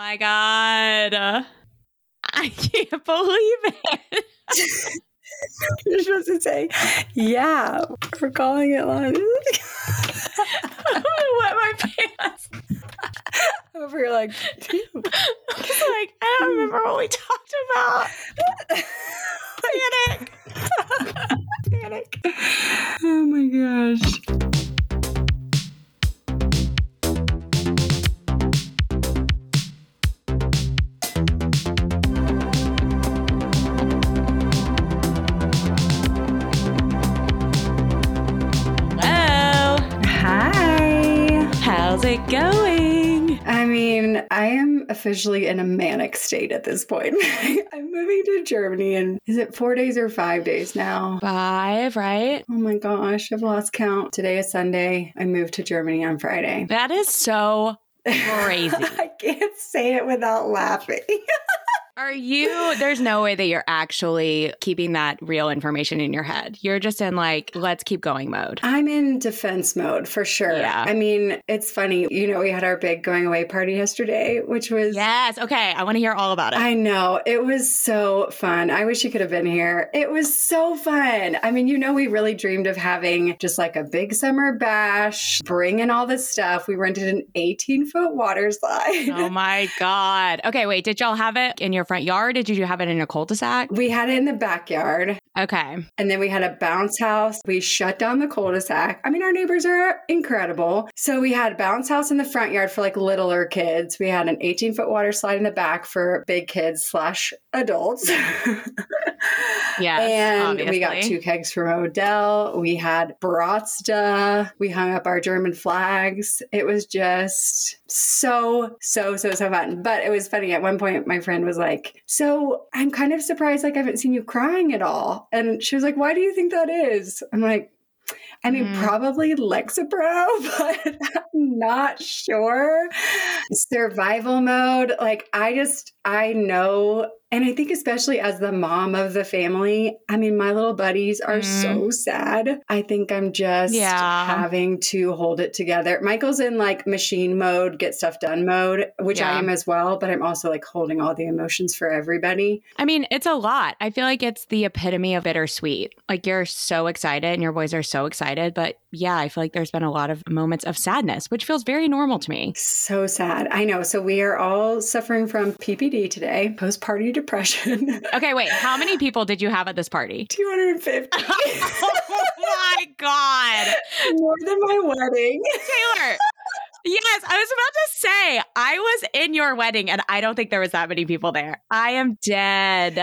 my god. I can't believe it. You're supposed to say, yeah, we're calling it lunch. I'm gonna wet my pants. Over here, like, like, I don't remember what we talked about. Panic. panic. Oh my gosh. I am officially in a manic state at this point. I'm moving to Germany, and is it four days or five days now? Five, right? Oh my gosh, I've lost count. Today is Sunday. I moved to Germany on Friday. That is so crazy. I can't say it without laughing. Are you? There's no way that you're actually keeping that real information in your head. You're just in like, let's keep going mode. I'm in defense mode for sure. Yeah. I mean, it's funny. You know, we had our big going away party yesterday, which was. Yes. Okay. I want to hear all about it. I know. It was so fun. I wish you could have been here. It was so fun. I mean, you know, we really dreamed of having just like a big summer bash, bring in all this stuff. We rented an 18 foot water slide. oh my God. Okay. Wait. Did y'all have it in your front yard? Did you have it in a cul de sac? We had it in the backyard. Okay. And then we had a bounce house. We shut down the cul-de-sac. I mean, our neighbors are incredible. So we had a bounce house in the front yard for like littler kids. We had an 18 foot water slide in the back for big kids slash adults. Yes. and we got two kegs from Odell. We had Bratsta. We hung up our German flags. It was just so, so, so, so fun. But it was funny. At one point, my friend was like, So I'm kind of surprised, like, I haven't seen you crying at all. And she was like, Why do you think that is? I'm like, I mean, Mm. probably Lexapro, but I'm not sure. Survival mode. Like, I just, I know. And I think, especially as the mom of the family, I mean, my little buddies are Mm. so sad. I think I'm just Yeah. having to hold it together. Michael's in like machine mode, get stuff done mode, which I am as well, but I'm also like holding all the emotions for everybody. I mean, it's a lot. I feel like it's the epitome of bittersweet. Like you're so excited and your boys are so excited. But yeah, I feel like there's been a lot of moments of sadness, which feels very normal to me. So sad. I know. So we are all suffering from PPD today, post party depression. Okay, wait. How many people did you have at this party? 250. oh my God. More than my wedding. Taylor. Yes, I was about to say, I was in your wedding and I don't think there was that many people there. I am dead.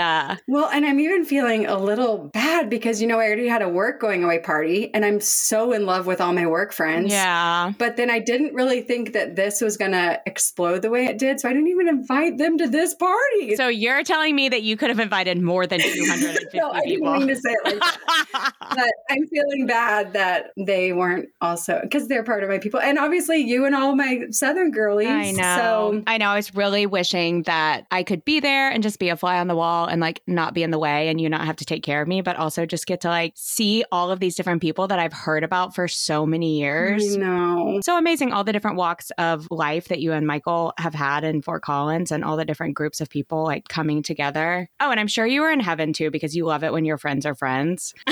Well, and I'm even feeling a little bad because, you know, I already had a work going away party and I'm so in love with all my work friends. yeah. But then I didn't really think that this was going to explode the way it did. So I didn't even invite them to this party. So you're telling me that you could have invited more than 250 no, I didn't people. mean to say it like that. but I'm feeling bad that they weren't also because they're part of my people, and obviously you and all my Southern girlies. I know. So I know. I was really wishing that I could be there and just be a fly on the wall and like not be in the way and you not have to take care of me, but also just get to like see all of these different people that I've heard about for so many years. I know. So amazing, all the different walks of life that you and Michael have had in Fort Collins and all the different groups of people like coming together. Oh, and I'm sure you were in heaven too because you love it when your friends are friends.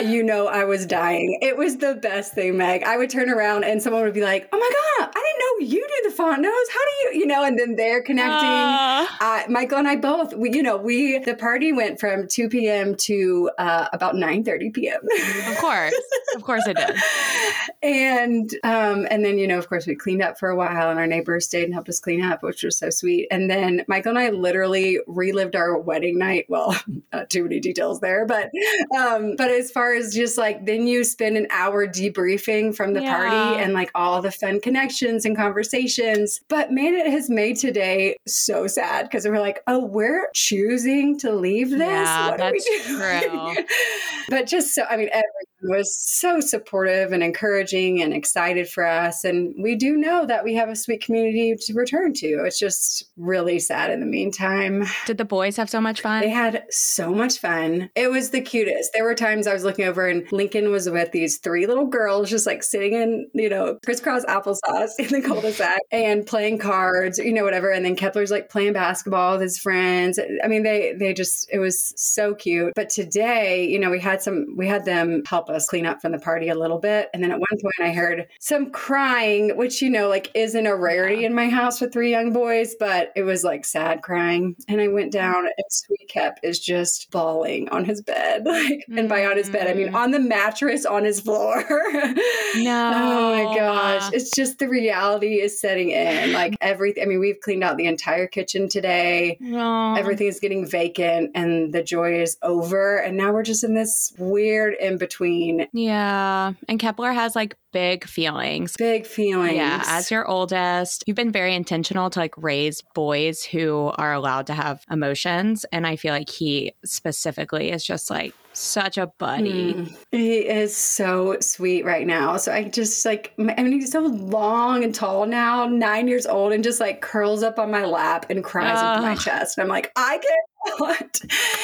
You know, I was dying. It was the best thing, Meg. I would turn around and someone would be like, "Oh my god, I didn't know you do the Fontenots. How do you?" You know, and then they're connecting. Uh, Michael and I both, we, you know, we the party went from 2 p.m. to uh, about 9:30 p.m. of course. Of course it did. and um, and then you know, of course, we cleaned up for a while, and our neighbors stayed and helped us clean up, which was so sweet. And then Michael and I literally relived our wedding night. Well, not too many details there, but um, but as far as just like then you spend an hour debriefing from the Yeah. party and like all the fun connections and conversations. But man, it has made today so sad because we're like, oh, we're choosing to leave this. Yeah, what are we doing? true. but just so I mean, every was so supportive and encouraging and excited for us. And we do know that we have a sweet community to return to. It's just really sad in the meantime. Did the boys have so much fun? They had so much fun. It was the cutest. There were times I was looking over and Lincoln was with these three little girls just like sitting in, you know, crisscross applesauce in the cul-de-sac and playing cards, you know, whatever. And then Kepler's like playing basketball with his friends. I mean, they they just it was so cute. But today, you know, we had some we had them help us clean up from the party a little bit. And then at one point I heard some crying, which, you know, like isn't a rarity in my house with three young boys, but it was like sad crying. And I went down and Sweet Kep is just bawling on his bed. Like, mm. and by on his bed, I mean mm. on the mattress on his floor. no. Oh my gosh. It's just the reality is setting in. Like everything, I mean, we've cleaned out the entire kitchen today. Aww. Everything is getting vacant and the joy is over. And now we're just in this weird in between. Yeah. And Kepler has like big feelings. Big feelings. Yeah. As your oldest, you've been very intentional to like raise boys who are allowed to have emotions. And I feel like he specifically is just like such a buddy. Mm, he is so sweet right now. So I just like, I mean, he's so long and tall now, nine years old, and just like curls up on my lap and cries into my chest. And I'm like, I can not.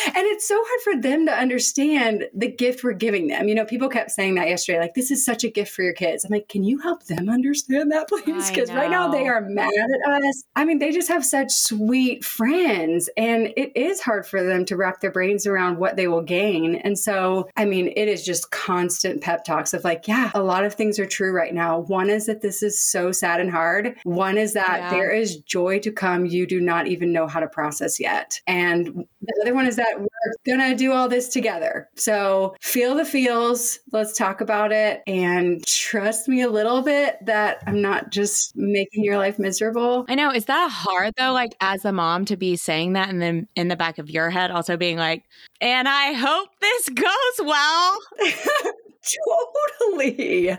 And it's so hard for them to understand the gift we're giving them. You know, people kept saying that yesterday, like, this is such a gift for your kids. I'm like, can you help them understand that, please? Because right now they are mad at us. I mean, they just have such sweet friends, and it is hard for them to wrap their brains around what they will gain. And so, I mean, it is just constant pep talks of like, yeah, a lot of things are true right now. One is that this is so sad and hard. One is that yeah. there is joy to come you do not even know how to process yet. And the other one is that we're going to do all this together. So feel the feels. Let's talk about it and trust me a little bit that I'm not just making your life miserable. I know. Is that hard though? Like as a mom to be saying that and then in the back of your head also being like, and I hope this goes well. Totally.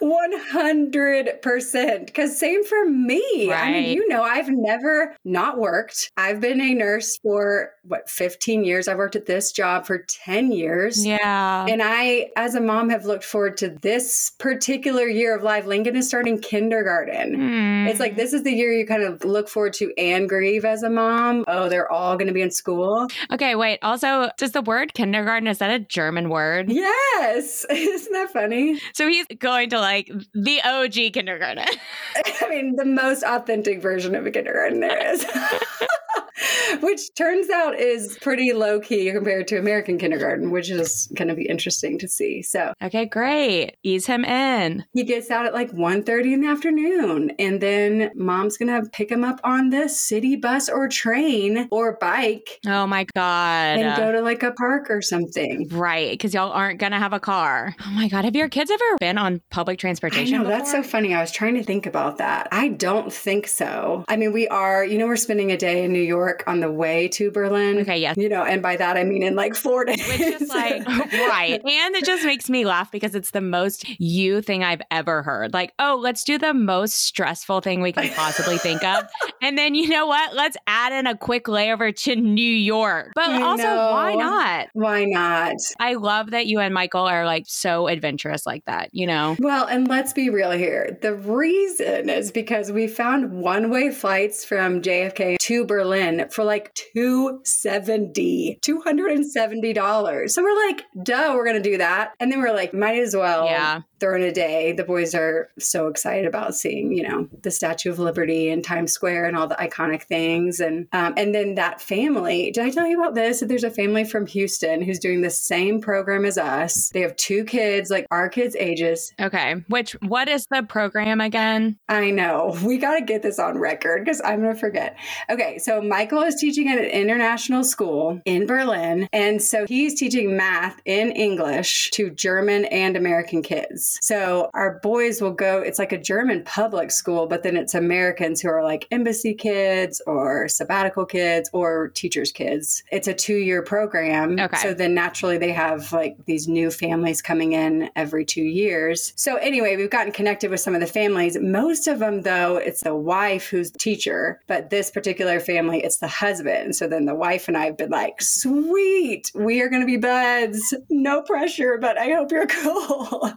100%. Because same for me. Right. I mean, you know, I've never not worked. I've been a nurse for what, 15 years. I've worked at this job for 10 years. Yeah. And I, as a mom, have looked forward to this particular year of life. Lincoln is starting kindergarten. Mm. It's like this is the year you kind of look forward to and grieve as a mom. Oh, they're all going to be in school. Okay, wait. Also, does the word kindergarten, is that a German word? Yes. Isn't that funny? So he's going to like the OG kindergarten. I mean, the most authentic version of a kindergarten there is. which turns out is pretty low key compared to American kindergarten, which is going to be interesting to see. So, okay, great. Ease him in. He gets out at like 1.30 in the afternoon, and then mom's going to pick him up on the city bus or train or bike. Oh my God. And go to like a park or something. Right. Because y'all aren't going to have a car. Oh my God. Have your kids ever been on public transportation? I know. Before? That's so funny. I was trying to think about that. I don't think so. I mean, we are, you know, we're spending a day in New York on the way to Berlin. Okay, yes. You know, and by that I mean in like four days. Which is like, right. And it just makes me laugh because it's the most you thing I've ever heard. Like, oh, let's do the most stressful thing we can possibly think of. And then you know what? Let's add in a quick layover to New York. But I also, know. why not? Why not? I love that you and Michael are like so adventurous like that, you know? Well, and let's be real here. The reason is because we found one way flights from JFK to Berlin for like like 270 $270. So we're like, duh, we're going to do that. And then we're like, might as well yeah. Throw in a day. The boys are so excited about seeing, you know, the Statue of Liberty and Times Square and all the iconic things. And, um, and then that family, did I tell you about this? There's a family from Houston who's doing the same program as us. They have two kids, like our kids' ages. Okay. Which, what is the program again? I know. We got to get this on record because I'm going to forget. Okay. So Michael is teaching at an international school in Berlin. And so he's teaching math in English to German and American kids. Kids. So our boys will go, it's like a German public school, but then it's Americans who are like embassy kids or sabbatical kids or teachers' kids. It's a two year program. Okay. So then naturally they have like these new families coming in every two years. So anyway, we've gotten connected with some of the families. Most of them, though, it's the wife who's the teacher, but this particular family, it's the husband. So then the wife and I have been like, sweet, we are going to be buds. No pressure, but I hope you're cool.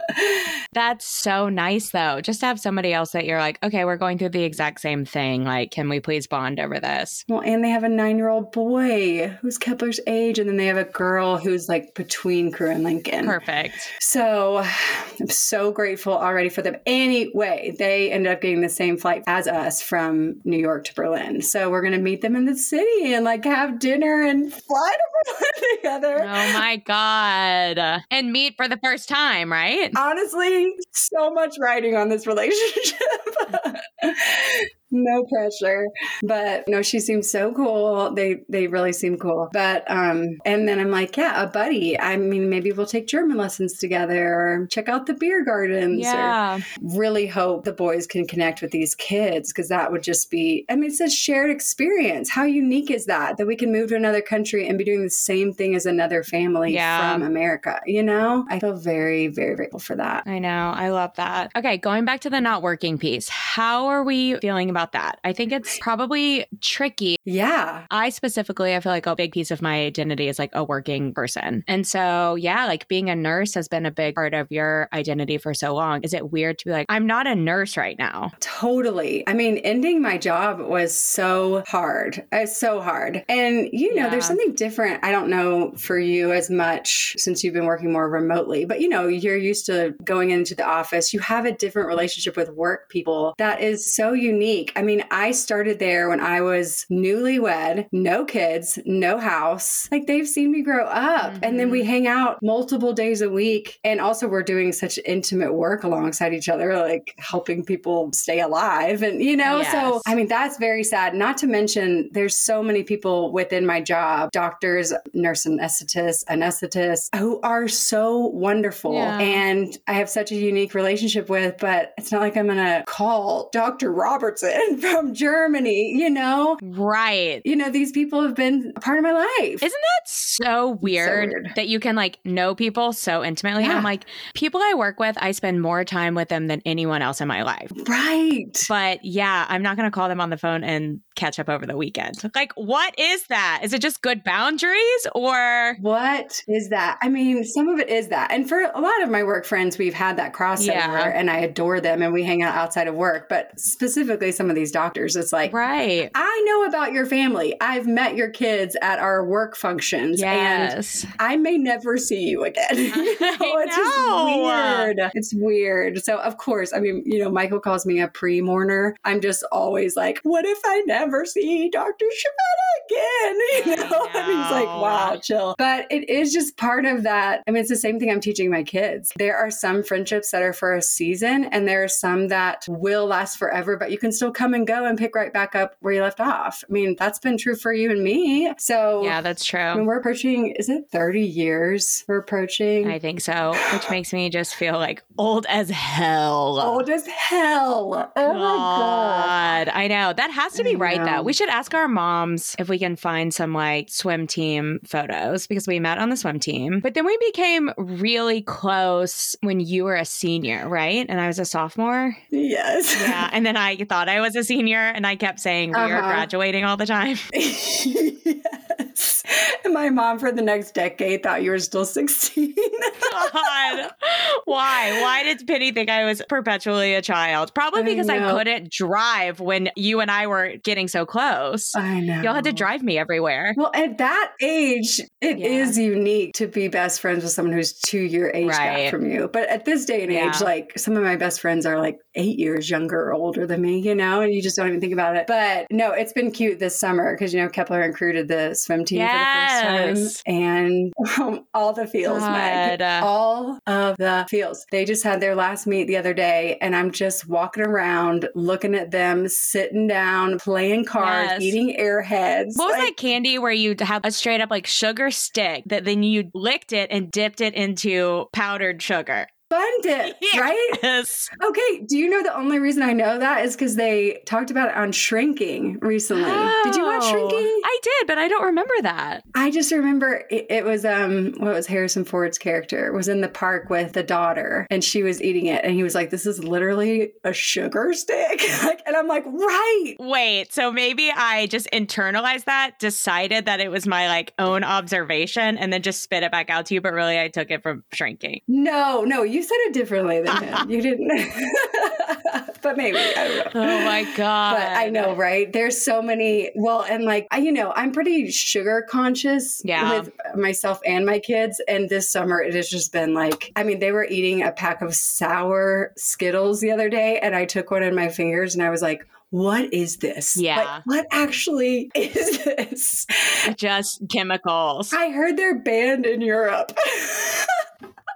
That's so nice, though. Just to have somebody else that you're like, okay, we're going through the exact same thing. Like, can we please bond over this? well, and they have a nine year old boy who's Kepler's age, and then they have a girl who's like between Crew and Lincoln. Perfect. So I'm so grateful already for them. Anyway, they ended up getting the same flight as us from New York to Berlin. So we're going to meet them in the city and like have dinner and fly to Berlin together. Oh my God. And meet for the first time, right? Honestly, so much writing on this relationship. no pressure. But no she seems so cool. They they really seem cool. But um and then i'm like yeah a buddy. I mean maybe we'll take german lessons together. Or check out the beer gardens. Or Yeah. really hope the boys can connect with these kids because that would just be i mean it's a shared experience. How unique is that? That we can move to another country and be doing the same thing as another family Yeah. from america you know? I feel very very grateful for that. I know. I love that. Okay, going back to the not working piece, how are we feeling about that? I think it's probably tricky. yeah I specifically, I feel like a big piece of my identity is like a working person. And so, yeah, like being a nurse has been a big part of your identity for so long. Is it weird to be like, I'm not a nurse right now? Totally. I mean, ending my job was so hard. It's so hard. And, you know, there's something different. I don't know for you as much since you've been working more remotely, but, you know, you're used to going into the office. You have a different relationship with work people that is so unique. I mean, I started there when I was newlywed, no kids, no house. Like they've seen me grow up. And then we mm-hmm. hang out multiple days a week. And also, we're doing such intimate work alongside each other, like helping people stay alive. And, you know, so I mean, that's very sad. Not to mention, there's so many people within my job doctors, nurse anesthetists, anesthetists who are so wonderful. Yeah. And I have such a unique relationship with, but it's not like I'm going to call Dr. Robertson from Germany, you know? Right. You know, these people have been a part of my life. Isn't that so weird, weird. that you can like know people so intimately? Yeah. I'm like, people I work with, I spend more time with them than anyone else in my life. right. But yeah, I'm not going to call them on the phone and catch up over the weekend. Like, what is that? Is it just good boundaries or? What is that? I mean, some of it is that. And for a lot of my work friends, we've had that crossover Yeah. and I adore them and we hang out outside of work. But specifically, some of these doctors, it's like, Right. I know about your family. I've met your kids at our work functions. And I may never see you again. You oh, know, it's just weird. It's weird. So of course, I mean, you know, Michael calls me a pre-mourner. I'm just always like, what if I never see Dr. Shavetta again? You know? I I mean, it's like, wow, chill. But it is just part of that. I mean, it's the same thing I'm teaching my kids. There are some friendships that are for a season, and there are some that will last forever, but you can still come and go and pick right back up where you left off. I mean, that's been true for you and me. So Yeah, that's I mean, true. we're approaching, is it 30 years we're approaching? I think so, which makes me just feel like old as hell. Old as hell. Oh my God. God, I know. That has to be right though. We should ask our moms if we can find some like swim team photos because we met on the swim team. But then we became really close when you were a senior, right? And I was a sophomore. Yes. Yeah. And then I thought I was a senior and I kept saying we are Uh-huh. graduating all the time. yes. And my mom for the next decade thought you were still 16. God. Why? Why did Penny think I was perpetually a child? Probably because I, know. couldn't drive when you and I were getting so close. I know. Y'all had to drive me everywhere. Well, at that age, it is Yeah. unique to be best friends with someone who's two year age Right. gap from you. But at this day and age, like some of my best friends are like eight years younger or older than me, you know, and you just don't even think about it. But no, it's been cute this summer because, you know, Kepler and Crew did the swim team for the first time. And um, all the feels, Meg. All of the feels. They just had their last meet the other day, and I'm just walking around looking at them, sitting down, playing cards, Yes. eating airheads. What was that candy where you have a straight up like sugar stick that then you licked it and dipped it into powdered sugar? Abundant, right? Yes. Okay. Do you know the only reason I know that is because they talked about it on Shrinking recently. Did you watch Oh, Shrinking? I did, but I don't remember that. I just remember it, it was um what was Harrison Ford's character was in the park with the daughter and she was eating it and he was like this is literally a sugar stick like and I'm like right Wait, so maybe I just internalized that, decided that it was my like own observation, and then just spit it back out to you, but really I took it from shrinking. no no you said it differently than him you didn't but maybe I don't know Oh my god. But I know, right? There's so many. Well, and like, I, you know, I'm pretty sugar conscious Yeah. with myself and my kids. And this summer, it has just been like, I mean, they were eating a pack of sour Skittles the other day, and I took one in my fingers and I was like, what is this? Yeah. Like, what actually is this? Just chemicals. I heard they're banned in Europe.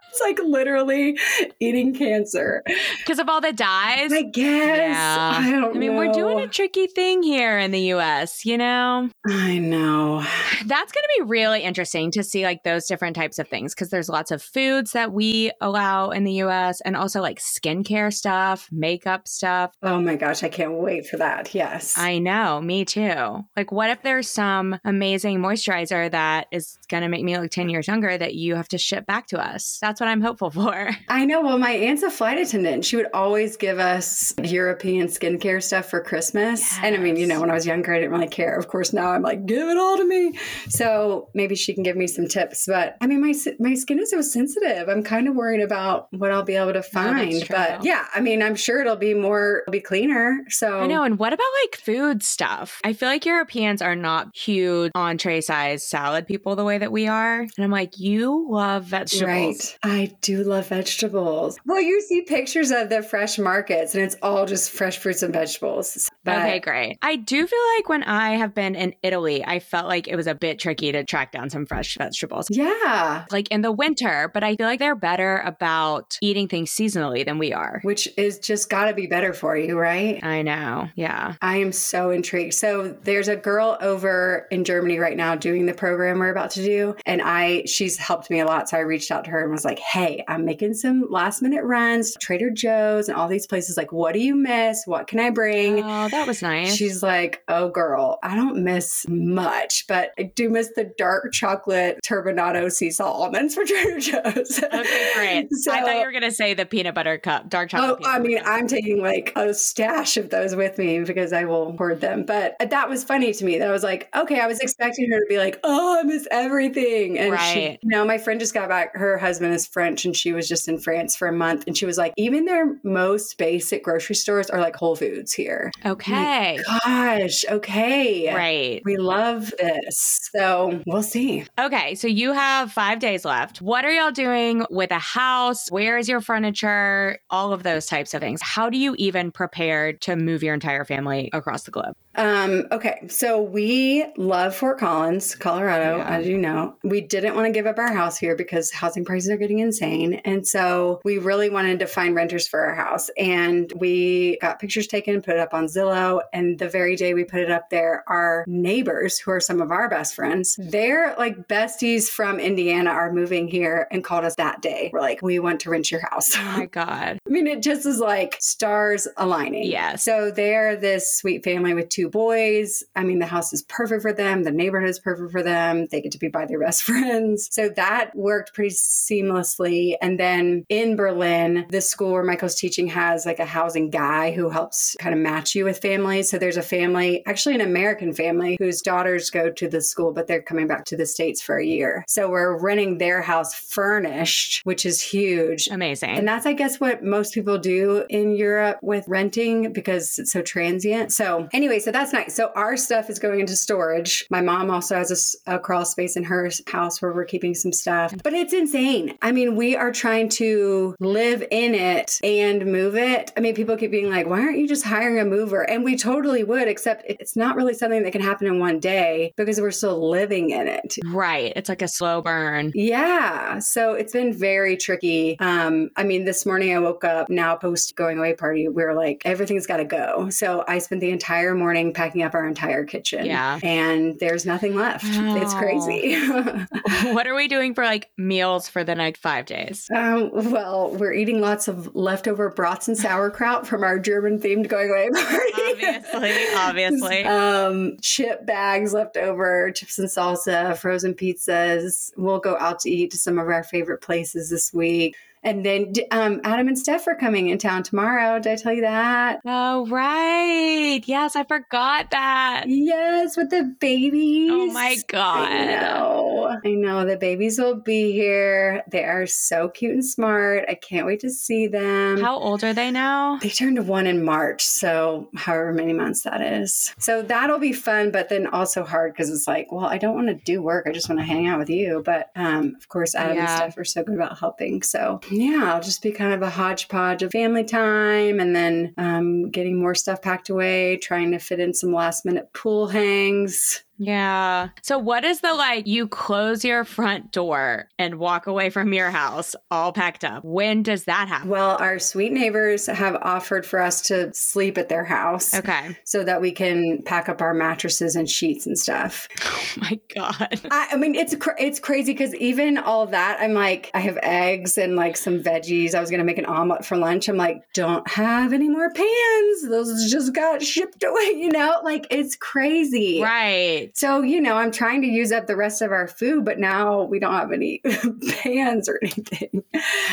it's like literally eating cancer. Because of all the dyes. I guess. Yeah. I don't I mean, we're doing a tricky thing here in the US, you know? I know. That's going to be really interesting to see like those different types of things because there's lots of foods that we allow in the US and also like skincare stuff, makeup stuff. Oh my gosh, I can't wait for that. Yes. I know, me too. Like, what if there's some amazing moisturizer that is going to make me look 10 years younger that you have to ship back to us? That's what I'm hopeful for. I know. Well, my aunt's a flight attendant. She would always give us European skincare stuff for Christmas. And I mean, you know, when I was younger, I didn't really care. Of course, now I'm like, give it all to me. So maybe she can give me some tips. But I mean, my my skin is so sensitive. I'm kind of worried about what I'll be able to oh, find. true. but yeah, I mean, I'm sure it'll be more, it'll be cleaner. So I know. And what about like food stuff? I feel like Europeans are not huge entree size salad people the way that we are. And I'm like, you love vegetables. Right. I do love vegetables. Well, you see pictures of the fresh markets and it's all just fresh fruits and vegetables. But okay, great. I do feel like when I have been in Italy, I felt like it was a bit tricky to track down some fresh vegetables. yeah, Like in the winter, but I feel like they're better about eating things seasonally than we are. which is just got to be better for you, right? I know. Yeah. I am so intrigued. So there's a girl over in Germany right now doing the program we're about to do, and I she's helped me a lot. So I reached out to her and was like, "Hey, I'm making some last minute runs, Trader Joe's and all these places. Like, what do you miss? What can I bring?" Oh, that was nice. She's like, "Oh, girl, I don't miss much, but I do miss the dark chocolate turbinado sea salt almonds for Trader Joe's." okay, great. So- I thought you were going to say the peanut butter cup, dark chocolate. Oh, I mean. I'm taking like a stash of those with me because I will hoard them. But that was funny to me. That I was like, okay, I was expecting her to be like, oh, I miss everything. And she, Right. you know, my friend just got back. Her husband is French and she was just in France for a month. And she was like, even their most basic grocery stores are like Whole Foods here. okay. Gosh, okay. Right. We love this. So we'll see. Okay, so you have five days left. What are y'all doing with a house? Where is your furniture? All of those types of things. How do you even prepare to move your entire family across the globe? Um, okay, so we love Fort Collins, Colorado, Yeah. as you know. We didn't want to give up our house here because housing prices are getting insane. And so we really wanted to find renters for our house. And we got pictures taken, put it up on Zillow. And the very day we put it up there, our neighbors, who are some of our best friends, they're like besties from Indiana, are moving here and called us that day. We're like, we want to rent your house. Oh my God. I mean, it just is like stars aligning. Yes. So they're this sweet family with two boys. I mean, the house is perfect for them. The neighborhood is perfect for them. They get to be by their best friends. So that worked pretty seamlessly. And then in Berlin, the school where Michael's teaching has like a housing guy who helps kind of match you with families. So there's a family, actually an American family, whose daughters go to the school, but they're coming back to the States for a year. So we're renting their house furnished, which is huge. Amazing. And that's, I guess, what most people do in Europe with renting because it's so transient. So, anyway, so that's nice. So, our stuff is going into storage. My mom also has a crawl space in her house where we're keeping some stuff, but it's insane. I mean, we are trying to live in it and move it. I mean, people keep being like, why aren't you just hiring a mover? And we totally would, except it's not really something that can happen in one day because we're still living in it. right. It's like a slow burn. Yeah. So it's been very tricky. Um, I mean, this morning I woke up now post going away party. We were like, everything's got to go. So I spent the entire morning morning packing up our entire kitchen. Yeah. And there's nothing left. It's crazy. what are we doing for like meals for the next five days? Um, well, we're eating lots of leftover brats and sauerkraut from our German themed going away party. Obviously, obviously. um, chip bags left over, chips and salsa, frozen pizzas. We'll go out to eat to some of our favorite places this week. And then um, Adam and Steph are coming in town tomorrow. Did I tell you that? Oh, right. Yes, I forgot that. Yes, with the babies. Oh my God. I know. I know. The babies will be here. They are so cute and smart. I can't wait to see them. How old are they now? They turned one in March, so however many months that is. So that'll be fun, but then also hard because it's like, well, I don't want to do work. I just want to hang out with you. But um, of course, Adam and Steph are so good about helping. So yeah, I'll just be kind of a hodgepodge of family time and then um, getting more stuff packed away, trying to fit in some last minute pool hangs. Yeah. So, what is the like you close your front door and walk away from your house all packed up? When does that happen? Well, our sweet neighbors have offered for us to sleep at their house. Okay. So that we can pack up our mattresses and sheets and stuff. Oh my God. I, I mean, it's cr- it's crazy because even all that, I'm like, I have eggs and like some veggies. I was gonna make an omelet for lunch. I'm like, don't have any more pans. Those just got shipped away. You know, like it's crazy. Right. So you know, I'm trying to use up the rest of our food, but now we don't have any pans or anything.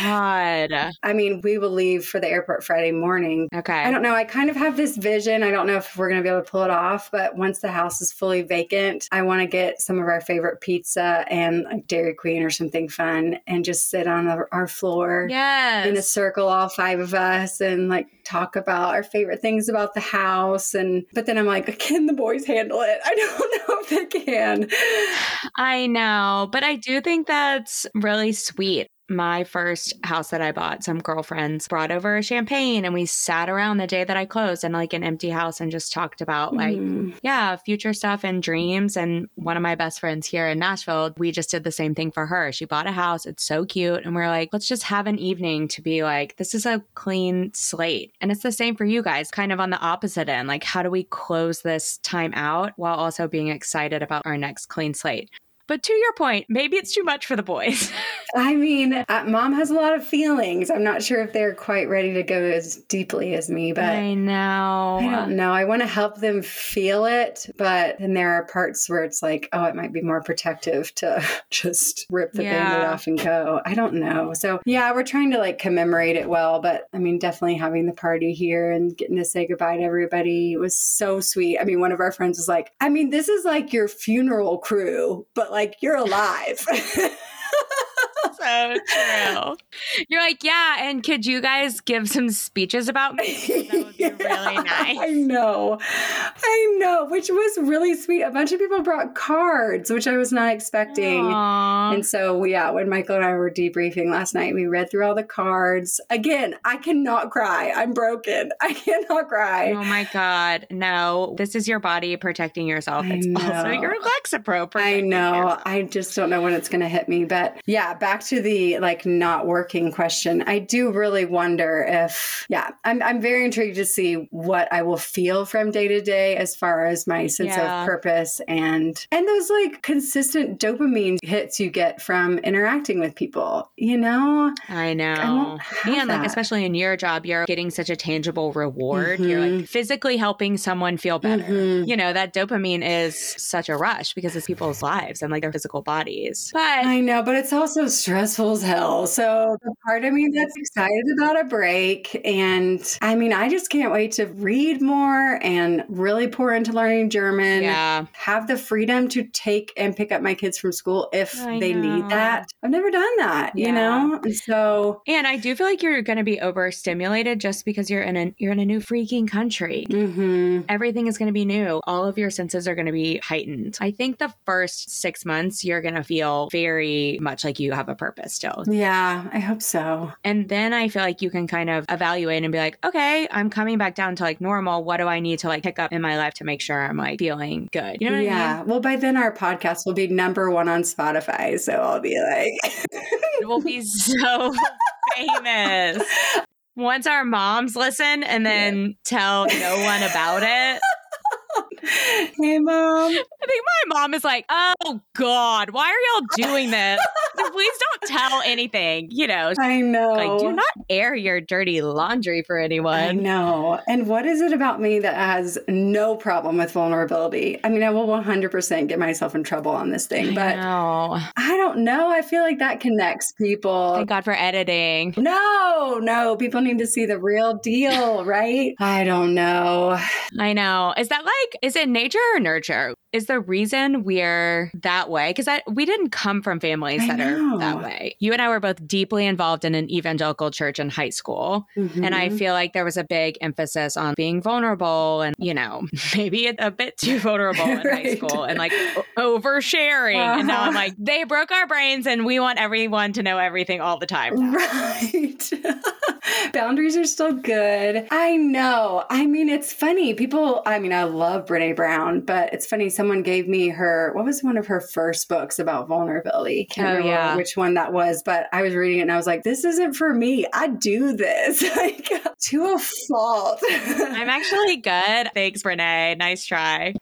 God. I mean, we will leave for the airport Friday morning. Okay. I don't know. I kind of have this vision. I don't know if we're going to be able to pull it off, but once the house is fully vacant, I want to get some of our favorite pizza and like Dairy Queen or something fun and just sit on the, our floor yes. in a circle, all five of us, and like talk about our favorite things about the house. And but then I'm like, can the boys handle it? I don't know if they can. I know, but I do think that's really sweet. My first house that I bought, some girlfriends brought over a champagne and we sat around the day that I closed in like an empty house and just talked about like, Mm. yeah, future stuff and dreams. And one of my best friends here in Nashville, we just did the same thing for her. She bought a house, it's so cute. And we're like, let's just have an evening to be like, this is a clean slate. And it's the same for you guys, kind of on the opposite end. Like, how do we close this time out while also being excited about our next clean slate? But to your point, maybe it's too much for the boys. I mean, uh, mom has a lot of feelings. I'm not sure if they're quite ready to go as deeply as me, but I know. I don't know. I want to help them feel it, but then there are parts where it's like, oh, it might be more protective to just rip the Yeah. band-aid off and go. I don't know. So yeah, we're trying to like commemorate it well, but I mean, definitely having the party here and getting to say goodbye to everybody was so sweet. I mean, one of our friends was like, I mean, this is like your funeral crew, but like you're alive. so true. You're like, yeah, and could you guys give some speeches about me? That would be really nice. I know. I know, which was really sweet. A bunch of people brought cards, which I was not expecting. Aw. And so, yeah, when Michael and I were debriefing last night, we read through all the cards. Again, I cannot cry. I'm broken. I cannot cry. Oh my God. No, this is your body protecting yourself. I It's also know. your Lexapro I know. yourself. I just don't know when it's going to hit me. But yeah, back to the like not working question. I do really wonder if, yeah, I'm, I'm very intrigued to see what I will feel from day to day as far as my sense Yeah. of purpose and and those like consistent dopamine hits you get from interacting with people. You know, I know. I and like especially in your job, you're getting such a tangible reward. You're Mhm. like physically helping someone feel better. Mhm. You know, that dopamine is such a rush because it's people's lives and like their physical bodies. But I know, but it's also stressful as hell. So the part of me that's excited about a break. And I mean, I just can't wait to read more and really pour into learning German. yeah. Have the freedom to take and pick up my kids from school if I they know. need that. I've never done that, you know? And so And I do feel like you're going to be overstimulated just because you're in a you're in a new freaking country. mhm. Everything is going to be new. All of your senses are going to be heightened. I think the first 6 months you're going to feel very much like you have a purpose still. yeah, I hope so. And then I feel like you can kind of evaluate and be like, "Okay, I'm coming back down to like normal. What do I need to like pick up in my life to make sure I'm like feeling good?" You know what I mean? yeah. Well, by then our podcast will be number one on Spotify. So I'll be like, I mean? It will be so famous. Once our moms listen and then tell no one about it, hey, mom. I think my mom is like, oh God, why are y'all doing this? Please don't tell anything. You know, I know. like do not air your dirty laundry for anyone. I know. And what is it about me that has no problem with vulnerability? I mean, I will 100% get myself in trouble on this thing, but no. I don't know. I feel like that connects people. Thank God for editing. No, no, people need to see the real deal, right? I don't know. I know. Is that like, is it nature or nurture? Is the reason we're that way? Because we didn't come from families I that know. are that way. You and I were both deeply involved in an evangelical church in high school. And I Mhm. feel like there was a big emphasis on being vulnerable and, you know, maybe a, bit too vulnerable in high school and like oversharing. And now I'm Uh-huh. like, they broke our brains and we want everyone to know everything all the time. now. Right. Boundaries are still good. I know. I mean, it's funny. People, I mean, I love Brene Brown, but it's funny. Someone gave me her, what was one of her first books about vulnerability? Can't Oh, remember yeah. which one that was, but I was reading it and I was like, this isn't for me. I do this like to a fault. I'm actually good. Thanks, Renee. Nice try.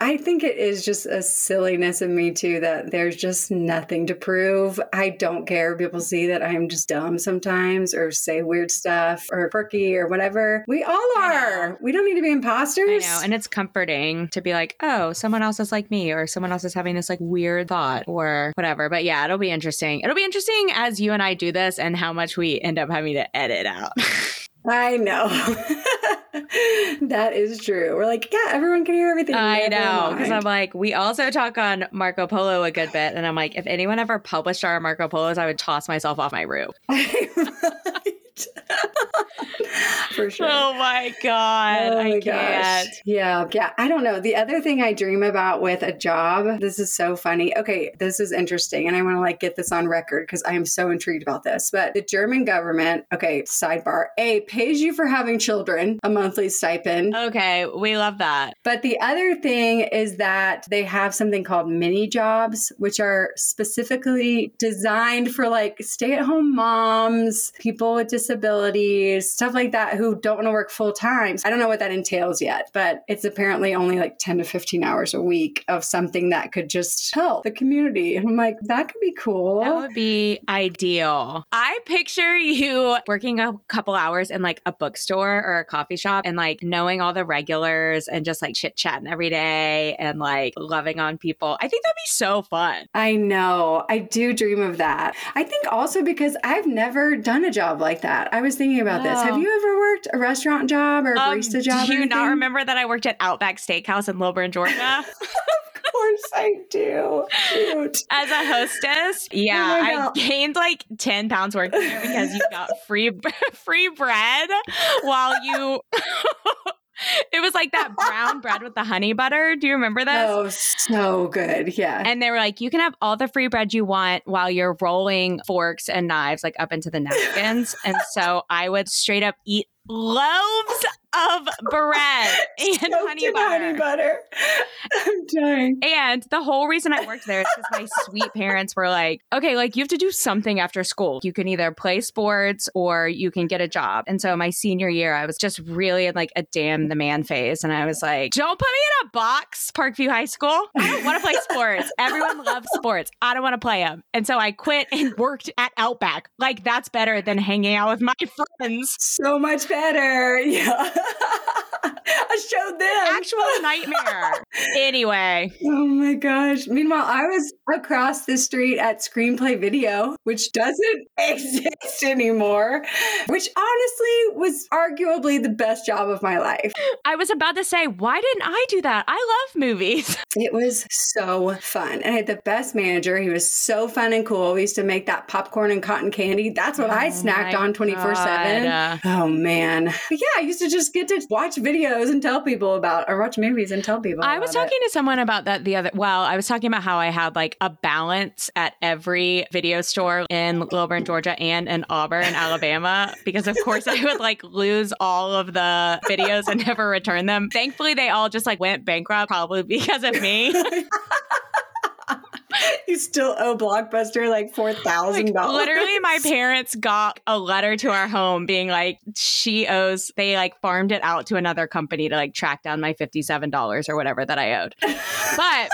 I think it is just a silliness of me too that there's just nothing to prove. I don't care if people see that I'm just dumb sometimes or say weird stuff or quirky or whatever. We all are. We don't need to be imposters. I know. And it's comforting to be like, oh, someone else is like me, or someone else is having this like weird thought or whatever. But yeah, it'll be interesting. It'll be interesting as you and I do this and how much we end up having to edit out. I know. that is true. We're like, yeah, everyone can hear everything. I know. Because I'm like, we also talk on Marco Polo a good bit. And I'm like, if anyone ever published our Marco Polos, I would toss myself off my roof. For sure. Oh my God. Oh I my can't. gosh. Yeah. Yeah. I don't know. The other thing I dream about with a job, this is so funny. Okay. This is interesting. And I want to like get this on record because I am so intrigued about this. But the German government, okay, sidebar, A, pays you for having children, a monthly stipend. Okay. We love that. But the other thing is that they have something called mini jobs, which are specifically designed for like stay at home moms, people with disabilities, stuff like that who don't want to work full time. I don't know what that entails yet, but it's apparently only like 10 to 15 hours a week of something that could just help the community. And I'm like, that could be cool. That would be ideal. I picture you working a couple hours in like a bookstore or a coffee shop and like knowing all the regulars and just like chit chatting every day and like loving on people. I think that'd be so fun. I know. I do dream of that. I think also because I've never done a job like that. I was thinking about this. Have Oh. you ever worked a restaurant job or a Um, barista job? do you not remember that I worked at Outback Steakhouse in Lilburn, Georgia Of course I do. Cute. as a hostess? Yeah, Oh I God. gained like 10 pounds working there because you got free free bread while you It was like that brown bread with the honey butter. Do you remember that? Oh, so good. Yeah. And they were like, you can have all the free bread you want while you're rolling forks and knives like up into the napkins. and so I would straight up eat loaves of bread and Soaked honey butter. honey butter. I'm dying. And the whole reason I worked there is because my sweet parents were like, okay, like you have to do something after school. You can either play sports or you can get a job. And so my senior year, I was just really in like a damn the man phase. And I was like, don't put me in a box, Parkview High School. I don't want to play sports. Everyone loves sports. I don't want to play them. And so I quit and worked at Outback. Like that's better than hanging out with my friends. So much better. Yeah. I showed them. Actual nightmare. Anyway, Oh my gosh. Meanwhile, I was across the street at Screenplay Video, which doesn't exist anymore, which honestly was arguably the best job of my life. I was about to say, why didn't I do that? I love movies. It was so fun. And I had the best manager. He was so fun and cool. We used to make that popcorn and cotton candy. That's what I Oh snacked on 24 7. God. Oh man. But yeah, I used to just get to watch videos and tell people about or watch movies and tell people. I was about it. talking to someone about that the other. Well, I was talking about how I had like a balance at every video store in Lilburn, Georgia, and in Auburn, Alabama, because of course I would like lose all of the videos and never return them. Thankfully, they all just like went bankrupt, probably because of me. you still owe Blockbuster like four thousand Like, dollars. literally, my parents got a letter to our home being like, she owes, they like farmed it out to another company to like track down my $57 or whatever that I owed. But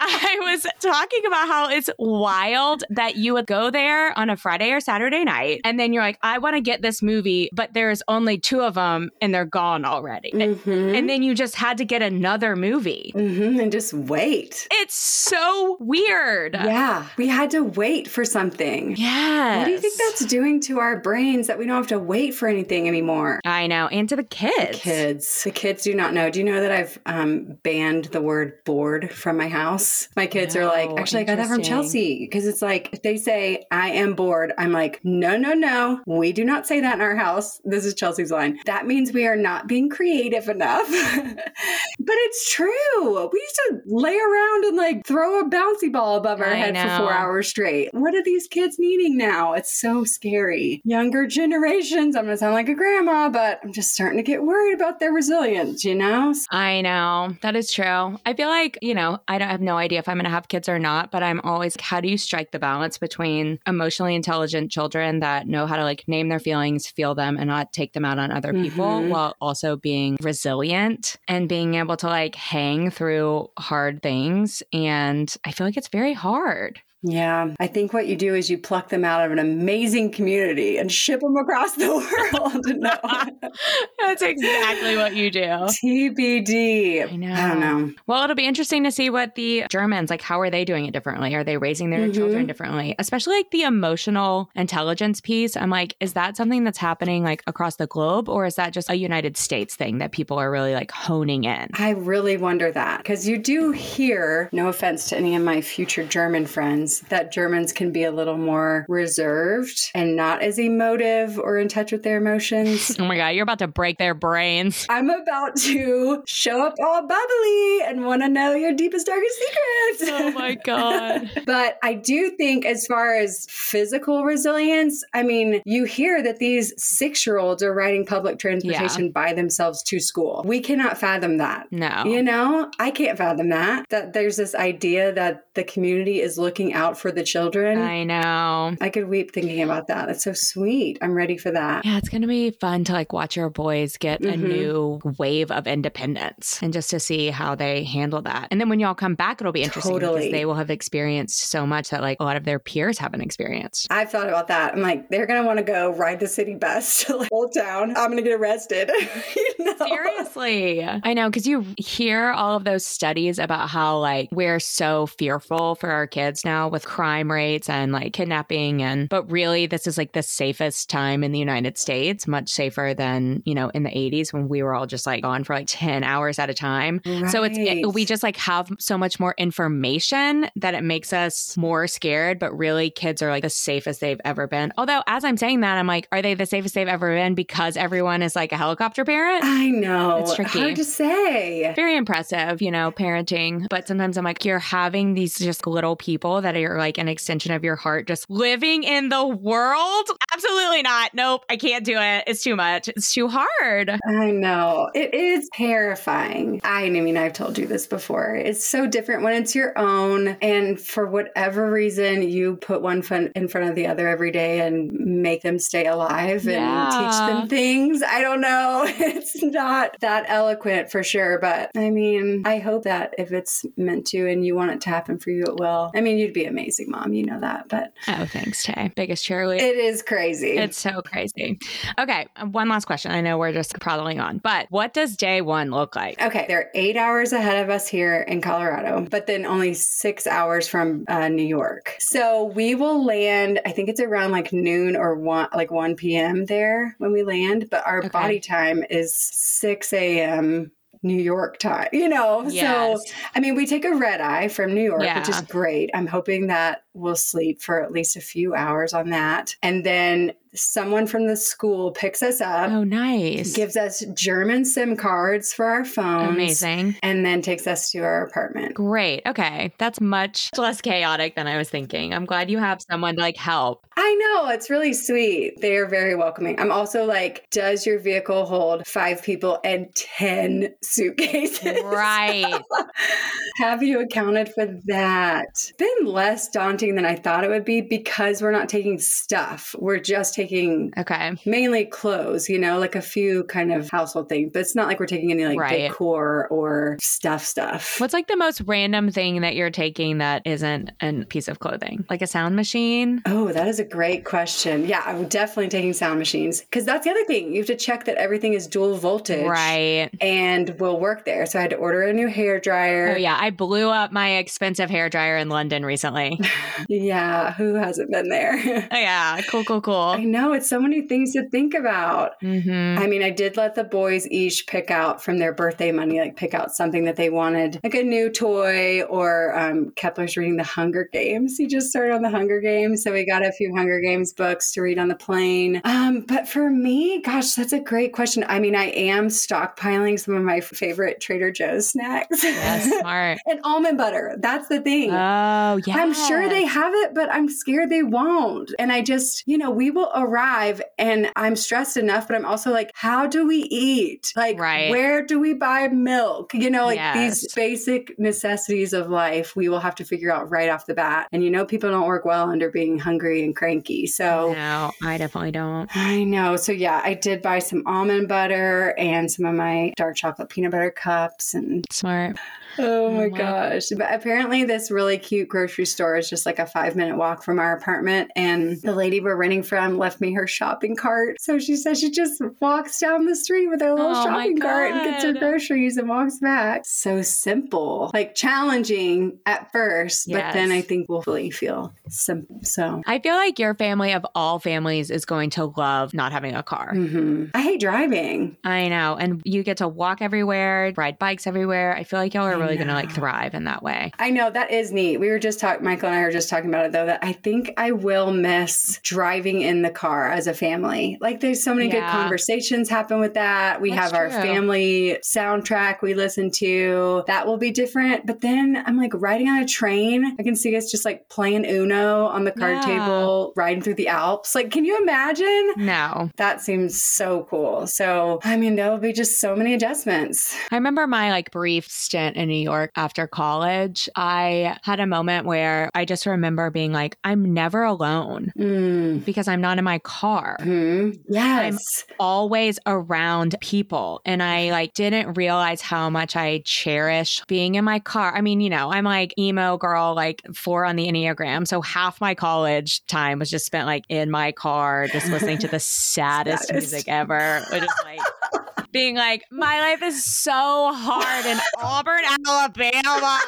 I was talking about how it's wild that you would go there on a Friday or Saturday night, and then you're like, I want to get this movie, but there's only two of them and they're gone already. Mhm. And then you just had to get another movie. Mhm, and just wait. It's so weird. Yeah, we had to wait for something. Yes. What do you think that's doing to our brains that we don't have to wait for anything anymore? I know. And to the kids. The Kids. The kids do not know. Do you know that I've um, banned the word bored from my house? My kids are like, actually, I got that from. Chelsea. Because it's like, if they say, I am bored, I'm like, no, no, no. We do not say that in our house. This is Chelsea's line. That means we are not being creative enough. but it's true. We used to lay around and like throw a bouncy ball above our I head for four hours straight. What are these kids needing now? It's so scary. Younger generations, I'm going to sound like a grandma, but I'm just starting to get worried about their resilience, you know? I know. That is true. I feel like, you know, I don't have no idea if I'm going to have kids or not, but I'm always, how do you strike the balance between emotionally intelligent children that know how to like name their feelings, feel them, and not take them out on other people Mhm. while also being resilient and being able to like hang through hard things? And I feel like it's very hard. Yeah, I think what you do is you pluck them out of an amazing community and ship them across the world. no. That's exactly what you do. TBD. I know. I don't know. Well, it'll be interesting to see what the Germans like. How are they doing it differently? Are they raising their Mhm. children differently? Especially like the emotional intelligence piece. I'm like, is that something that's happening like across the globe, or is that just a United States thing that people are really like honing in? I really wonder that because you do hear, no offense to any of my future German friends, that Germans can be a little more reserved and not as emotive or in touch with their emotions. Oh my god, you're about to break their brains. I'm about to show up all bubbly and want to know your deepest, darkest secrets. Oh my god. But I do think, as far as physical resilience, I mean, you hear that these six year olds are riding public transportation by themselves to school. We cannot fathom that. No. You know, I can't fathom that. That there's this idea that the community is looking out for the children. I know. I could weep thinking about that. That's so sweet. I'm ready for that. Yeah, it's going to be fun to like watch our boys get a Mhm. new wave of independence and just to see how they handle that. And then when y'all come back, it'll be interesting Totally. because they will have experienced so much that like a lot of their peers haven't experienced. I've thought about that. I'm like, they're gonna want to go ride the city bus to like Old Town. I'm gonna get arrested. you know? Seriously. I know because you hear all of those studies about how like we're so fearful for our kids now with crime rates and like kidnapping and but really this is like the safest time in the United States, much safer than, you know, in the 80s when we were all just like gone for like 10 hours at a time. So it's it, we just like have so much more information that it makes us more scared, but really kids are like the safest they've ever been. Although as I'm saying that, I'm like, are they the safest they've ever been because everyone is like a helicopter parent? I know. It's tricky. Hard to say. very impressive, you know, parenting. But sometimes I'm like, you're having these just little people that are like an extension of your heart just living in the world. Absolutely not. Nope. I can't do it. It's too much. It's too hard. I know. It is terrifying. I mean, I've told you this before. It's so different when it's your own. And for whatever reason, you put one foot in front of the other every day and make them stay alive and teach them things. I don't know. It's not that eloquent for sure. But I mean, I hope that if it's meant to and you want it to happen for you, it will. I mean, you'd be amazing, mom. You know that. But Oh, thanks, Tay. Biggest cheerleader. it is crazy. It's so crazy. Okay, one last question. I know we're just prattling on, but what does day one look like? Okay, they're eight hours ahead of us here in Colorado, but then only six hours from uh, New York. So we will land. I think it's around like noon or one, like one p.m. there when we land. But our Okay. body time is six a.m. New York time. You know, Yes. so I mean, we take a red eye from New York, which is great. I'm hoping that we'll sleep for at least a few hours on that. And then someone from the school picks us up, Oh, nice. gives us German SIM cards for our phones, Amazing. and then takes us to our apartment. Great. Okay. That's much less chaotic than I was thinking. I'm glad you have someone to like help. I know, it's really sweet. They are very welcoming. I'm also like, does your vehicle hold five people and 10 suitcases? Right. Have you accounted for that? Been less daunting than I thought it would be because we're not taking stuff. We're just taking Okay. mainly clothes, you know, like a few kind of household things, but it's not like we're taking any like Right. decor or stuff stuff. What's like the most random thing that you're taking that isn't a piece of clothing? Like a sound machine? Oh, that is a great question. Yeah, I'm definitely taking sound machines because that's the other thing. You have to check that everything is dual voltage. Right. And will work there. So I had to order a new hair dryer. Oh, yeah. I blew up my expensive hair dryer in London recently. Yeah, who hasn't been there? oh, yeah. Cool, cool, cool. Know it's so many things to think about. Mm-hmm. I mean, I did let the boys each pick out from their birthday money, like pick out something that they wanted, like a new toy, or um, Kepler's reading the Hunger Games. He just started on the Hunger Games. So we got a few Hunger Games books to read on the plane. Um, but for me, gosh, that's a great question. I mean, I am stockpiling some of my favorite Trader Joe's snacks. Yes, smart. and almond butter. That's the thing. Oh, yeah. I'm sure they have it, but I'm scared they won't. And I just, you know, we will arrive and I'm stressed enough, but I'm also like, how do we eat? Like, Right. where do we buy milk? You know, like Yes. these basic necessities of life, we will have to figure out right off the bat. And you know, people don't work well under being hungry and cranky. So. No, I definitely don't. I know. So yeah, I did buy some almond butter and some of my dark chocolate peanut butter cups and Smart. Oh my wow. gosh. But apparently, this really cute grocery store is just like a five minute walk from our apartment. And the lady we're renting from left me her shopping cart. So she says she just walks down the street with her little Oh shopping cart and gets her groceries and walks back. So simple, like challenging at first, but then I think we'll really feel simple. So. I feel like your family of all families is going to love not having a car. mhm. I hate driving. I know. And you get to walk everywhere, ride bikes everywhere. I feel like y'all are I really going to like thrive in that way. I know that is neat. We were just talking, Michael and I were just talking about it though, that I think I will miss driving in the car as a family. Like there's so many good conversations happen with that. We That's have our true. family soundtrack we listen to. That will be different. But then I'm like riding on a train. I can see us just like playing Uno on the card Yeah. table, riding through the Alps. Like, can you imagine? No. That seems so cool. So, I mean, there will be just so many adjustments. I remember my like brief stint in New York after college. I had a moment where I just remember being like, I'm never alone Mm. because I'm not in my car. Hmm. Yes. I'm always around people and I like didn't realize how much I cherish being in my car. I mean, you know, I'm like emo girl like 4 on the Enneagram, so half my college time was just spent like in my car just listening to the saddest Saddest. music ever, which is like being like my life is so hard in Auburn, Alabama.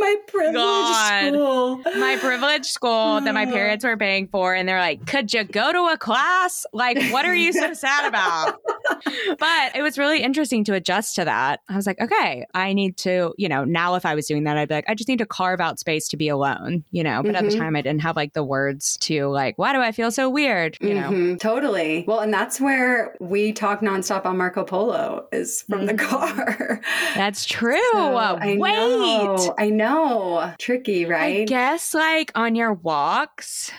my privileged God. school. my privileged school that my parents were paying for and they're like could you go to a class like what are you so sad about but it was really interesting to adjust to that i was like okay i need to you know now if i was doing that i'd be like i just need to carve out space to be alone you know but at the Mhm. time i didn't have like the words to like why do i feel so weird you know Mhm, totally. Well, and that's where we talk nonstop on Marco Polo is from the Mhm. car. that's true So, I wait know, I know. Tricky, right? I guess like on your walks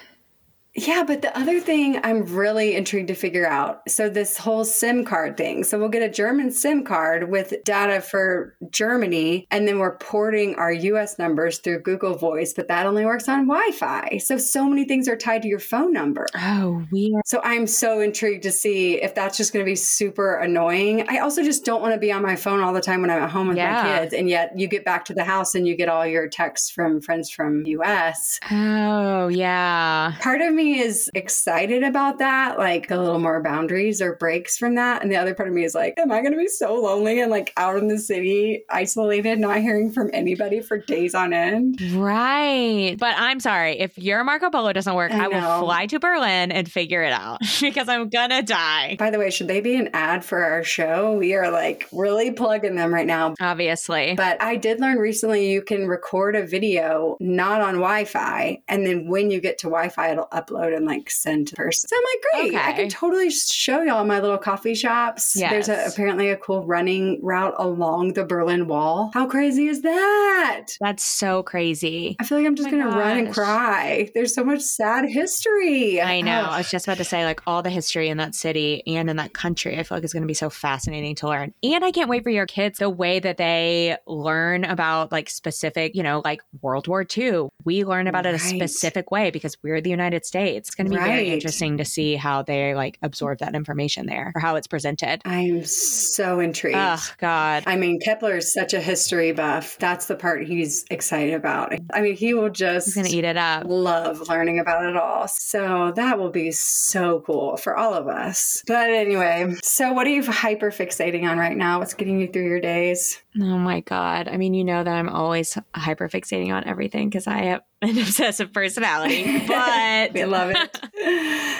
Yeah, but the other thing I'm really intrigued to figure out so, this whole SIM card thing. So, we'll get a German SIM card with data for Germany, and then we're porting our US numbers through Google Voice, but that only works on Wi Fi. So, so many things are tied to your phone number. oh weird So, I'm so intrigued to see if that's just going to be super annoying. I also just don't want to be on my phone all the time when I'm at home with Yeah. my kids, and yet you get back to the house and you get all your texts from friends from US oh yeah part of me is excited about that, like a little more boundaries or breaks from that. And the other part of me is like, am I going to be so lonely and like out in the city, isolated, not hearing from anybody for days on end? Right. But I'm sorry. If your Marco Polo doesn't work, I I, will fly to Berlin and figure it out because I'm going to die. By the way, should they be an ad for our show? We are like really plugging them right now. Obviously. But I did learn recently you can record a video not on Wi Fi, and then when you get to Wi Fi, it'll upload upload and like send to person. So I'm like, great. I can totally show y'all my little coffee shops. There's a, apparently a cool running route along the Berlin Wall. How crazy is that? That's so crazy. I feel like I'm oh just Oh gonna run and cry. There's so much sad history. I know. I was just about to say, like, all the history in that city and in that country, I feel like it's going to be so fascinating to learn. And I can't wait for your kids, the way that they learn about, like, specific, you know, like World War II. We learn about it a specific way because we're the United States. It's going to be Right. very interesting to see how they, like, absorb that information there or how it's presented. I'm so intrigued. Oh, God. I mean, Kepler is such a history buff. That's the part he's excited about. I mean, he will just He's to eat it up. love learning about it all. So that will be so cool for all of us. But anyway, so what are you hyper fixating on right now? What's getting you through your days? Oh my God. I mean, you know that I'm always hyper fixating on everything because I have an obsessive personality, but we love it.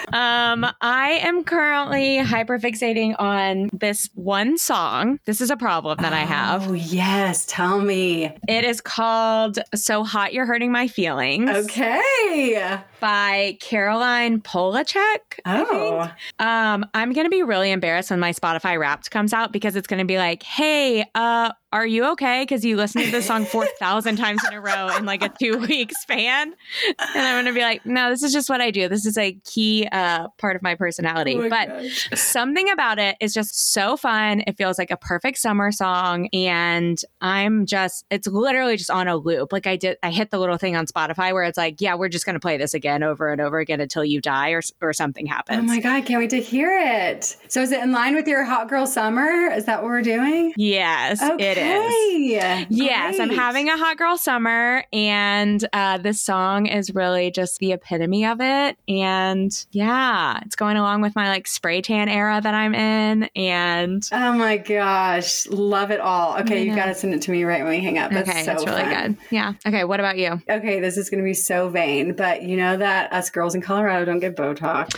um, I am currently hyperfixating on this one song. This is a problem that I have. Oh, yes. Tell me. It is called So Hot You're Hurting My Feelings Okay. by Caroline Polachek. Oh, Um, I'm gonna be really embarrassed when my Spotify Wrapped comes out because it's gonna be like, "Hey, uh, are you okay? Because you listened to this song four thousand times in a row in like a two week span." And I'm gonna be like, "No, this is just what I do. This is a key uh, part of my personality." Oh my but gosh. something about it is just so fun. It feels like a perfect summer song, and I'm just—it's literally just on a loop. Like I did, I hit the little thing on Spotify where it's like, "Yeah, we're just gonna play this again over and over again until you die or or something happens." Oh my God, can't wait to hear it. So, is it in line with your hot girl summer? Is that what we're doing? Yes, Okay. it is. Yes, I'm having a hot girl summer, and uh, this song is really just the epitome of it. And yeah, it's going along with my like spray tan era that I'm in. And Oh my gosh, love it all. Okay, you got to send it to me right when we hang up. That's okay, so it's really fun. good. Yeah. Okay, what about you? Okay, this is going to be so vain, but you know that us girls in Colorado don't get Botox,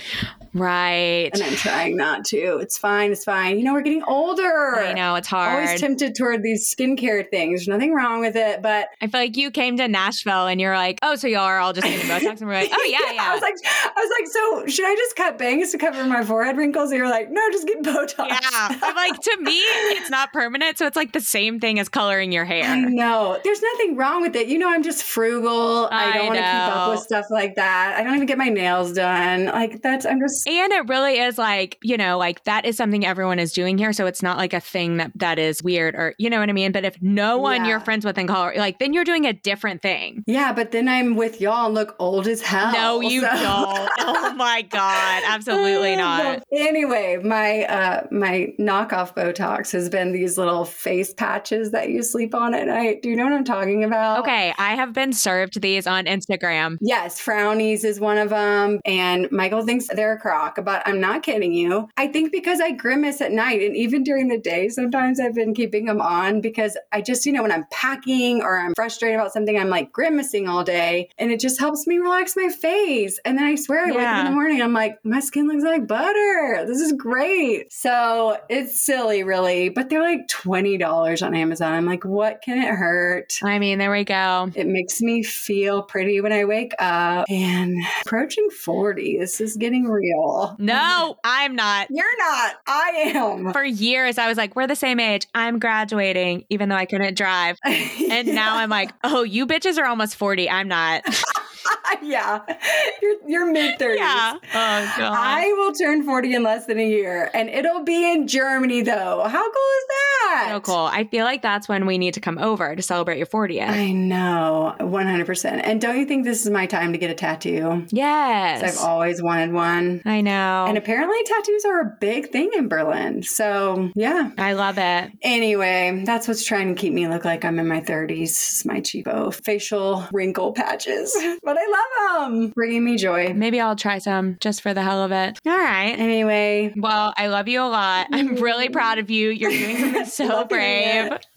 Right. and I'm trying not to. It's fine. It's fine. You know, we're getting older. I know it's hard. Always tempted toward these skincare things. There's nothing wrong with it, but I feel like you came to Nashville and you're like, oh, so y'all are all just getting Botox, and we're like, oh yeah, I yeah. was like, I was like, so should I just cut bangs to cover my forehead wrinkles? And you're like, no, just get Botox. Yeah, I'm like to me, it's not permanent, so it's like the same thing as coloring your hair. I know. There's nothing wrong with it. You know, I'm just frugal. I, I don't want to keep up with stuff like that. I don't even get my nails done. Like that's I'm just And it really is like, you know, like that is something everyone is doing here. So it's not like a thing that that is weird or, you know what I mean? But if no one Yeah. you're friends with in Colorado, like then you're doing a different thing. yeah, but then I'm with y'all and look old as hell. no, you so- don't. Oh my God. Absolutely not. Anyway, my uh my knockoff Botox has been these little face patches that you sleep on at night. Do you know what I'm talking about? Okay. I have been served these on Instagram. Yes, Frownies is one of them. And Michael thinks they're a crock, but I'm not kidding you. I think because I grimace at night and even during the day, sometimes I've been keeping them on because I just, you know, when I'm packing or I'm frustrated about something, I'm like grimacing all day and it just helps me relax my face. And then I swear, I wake up in the morning, I'm like, my skin looks like butter. This is great. So it's silly, really, but they're like $20 on Amazon. I'm like, what can it hurt? I mean, there we go. It makes me feel pretty when I wake up and approaching 40. This is getting real. No, mm-hmm. I'm not. You're not. I am. For years, I was like, we're the same age. I'm graduating, even though I couldn't drive. And now I'm like, oh, you bitches are almost 40. I'm not. yeah. You're, you're mid 30s. yeah. Oh, God. I will turn 40 in less than a year and it'll be in Germany though. How cool is that? so cool. I feel like that's when we need to come over to celebrate your 40th. I know, 100%. And don't you think this is my time to get a tattoo? yes. I've always wanted one. I know. And apparently, tattoos are a big thing in Berlin. So, yeah. I love it. Anyway, that's what's trying to keep me look like I'm in my 30s. It's my cheapo facial wrinkle patches. But I love them. Bringing me joy. Maybe I'll try some just for the hell of it. All right. Anyway. Well, I love you a lot. I'm really proud of you. You're doing something so brave.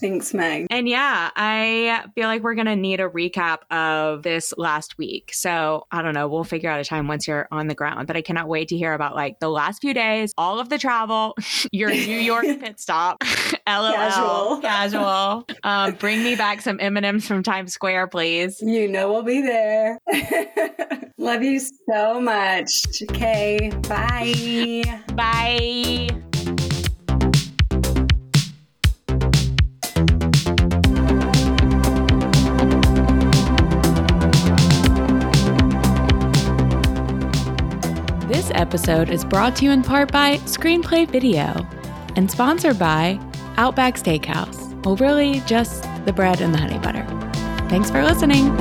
Thanks, Meg. And yeah, I feel like we're going to need a recap of this last week. So I don't know. We'll figure out a time once you're on the ground. But I cannot wait to hear about like the last few days, all of the travel, your New York pit stop, LOL. Casual. Casual. Um, bring me back some M&Ms from Times Square, please. You know we'll be there. Love you so much. Okay, bye. Bye. This episode is brought to you in part by Screenplay Video and sponsored by Outback Steakhouse. Well, really, just the bread and the honey butter. Thanks for listening.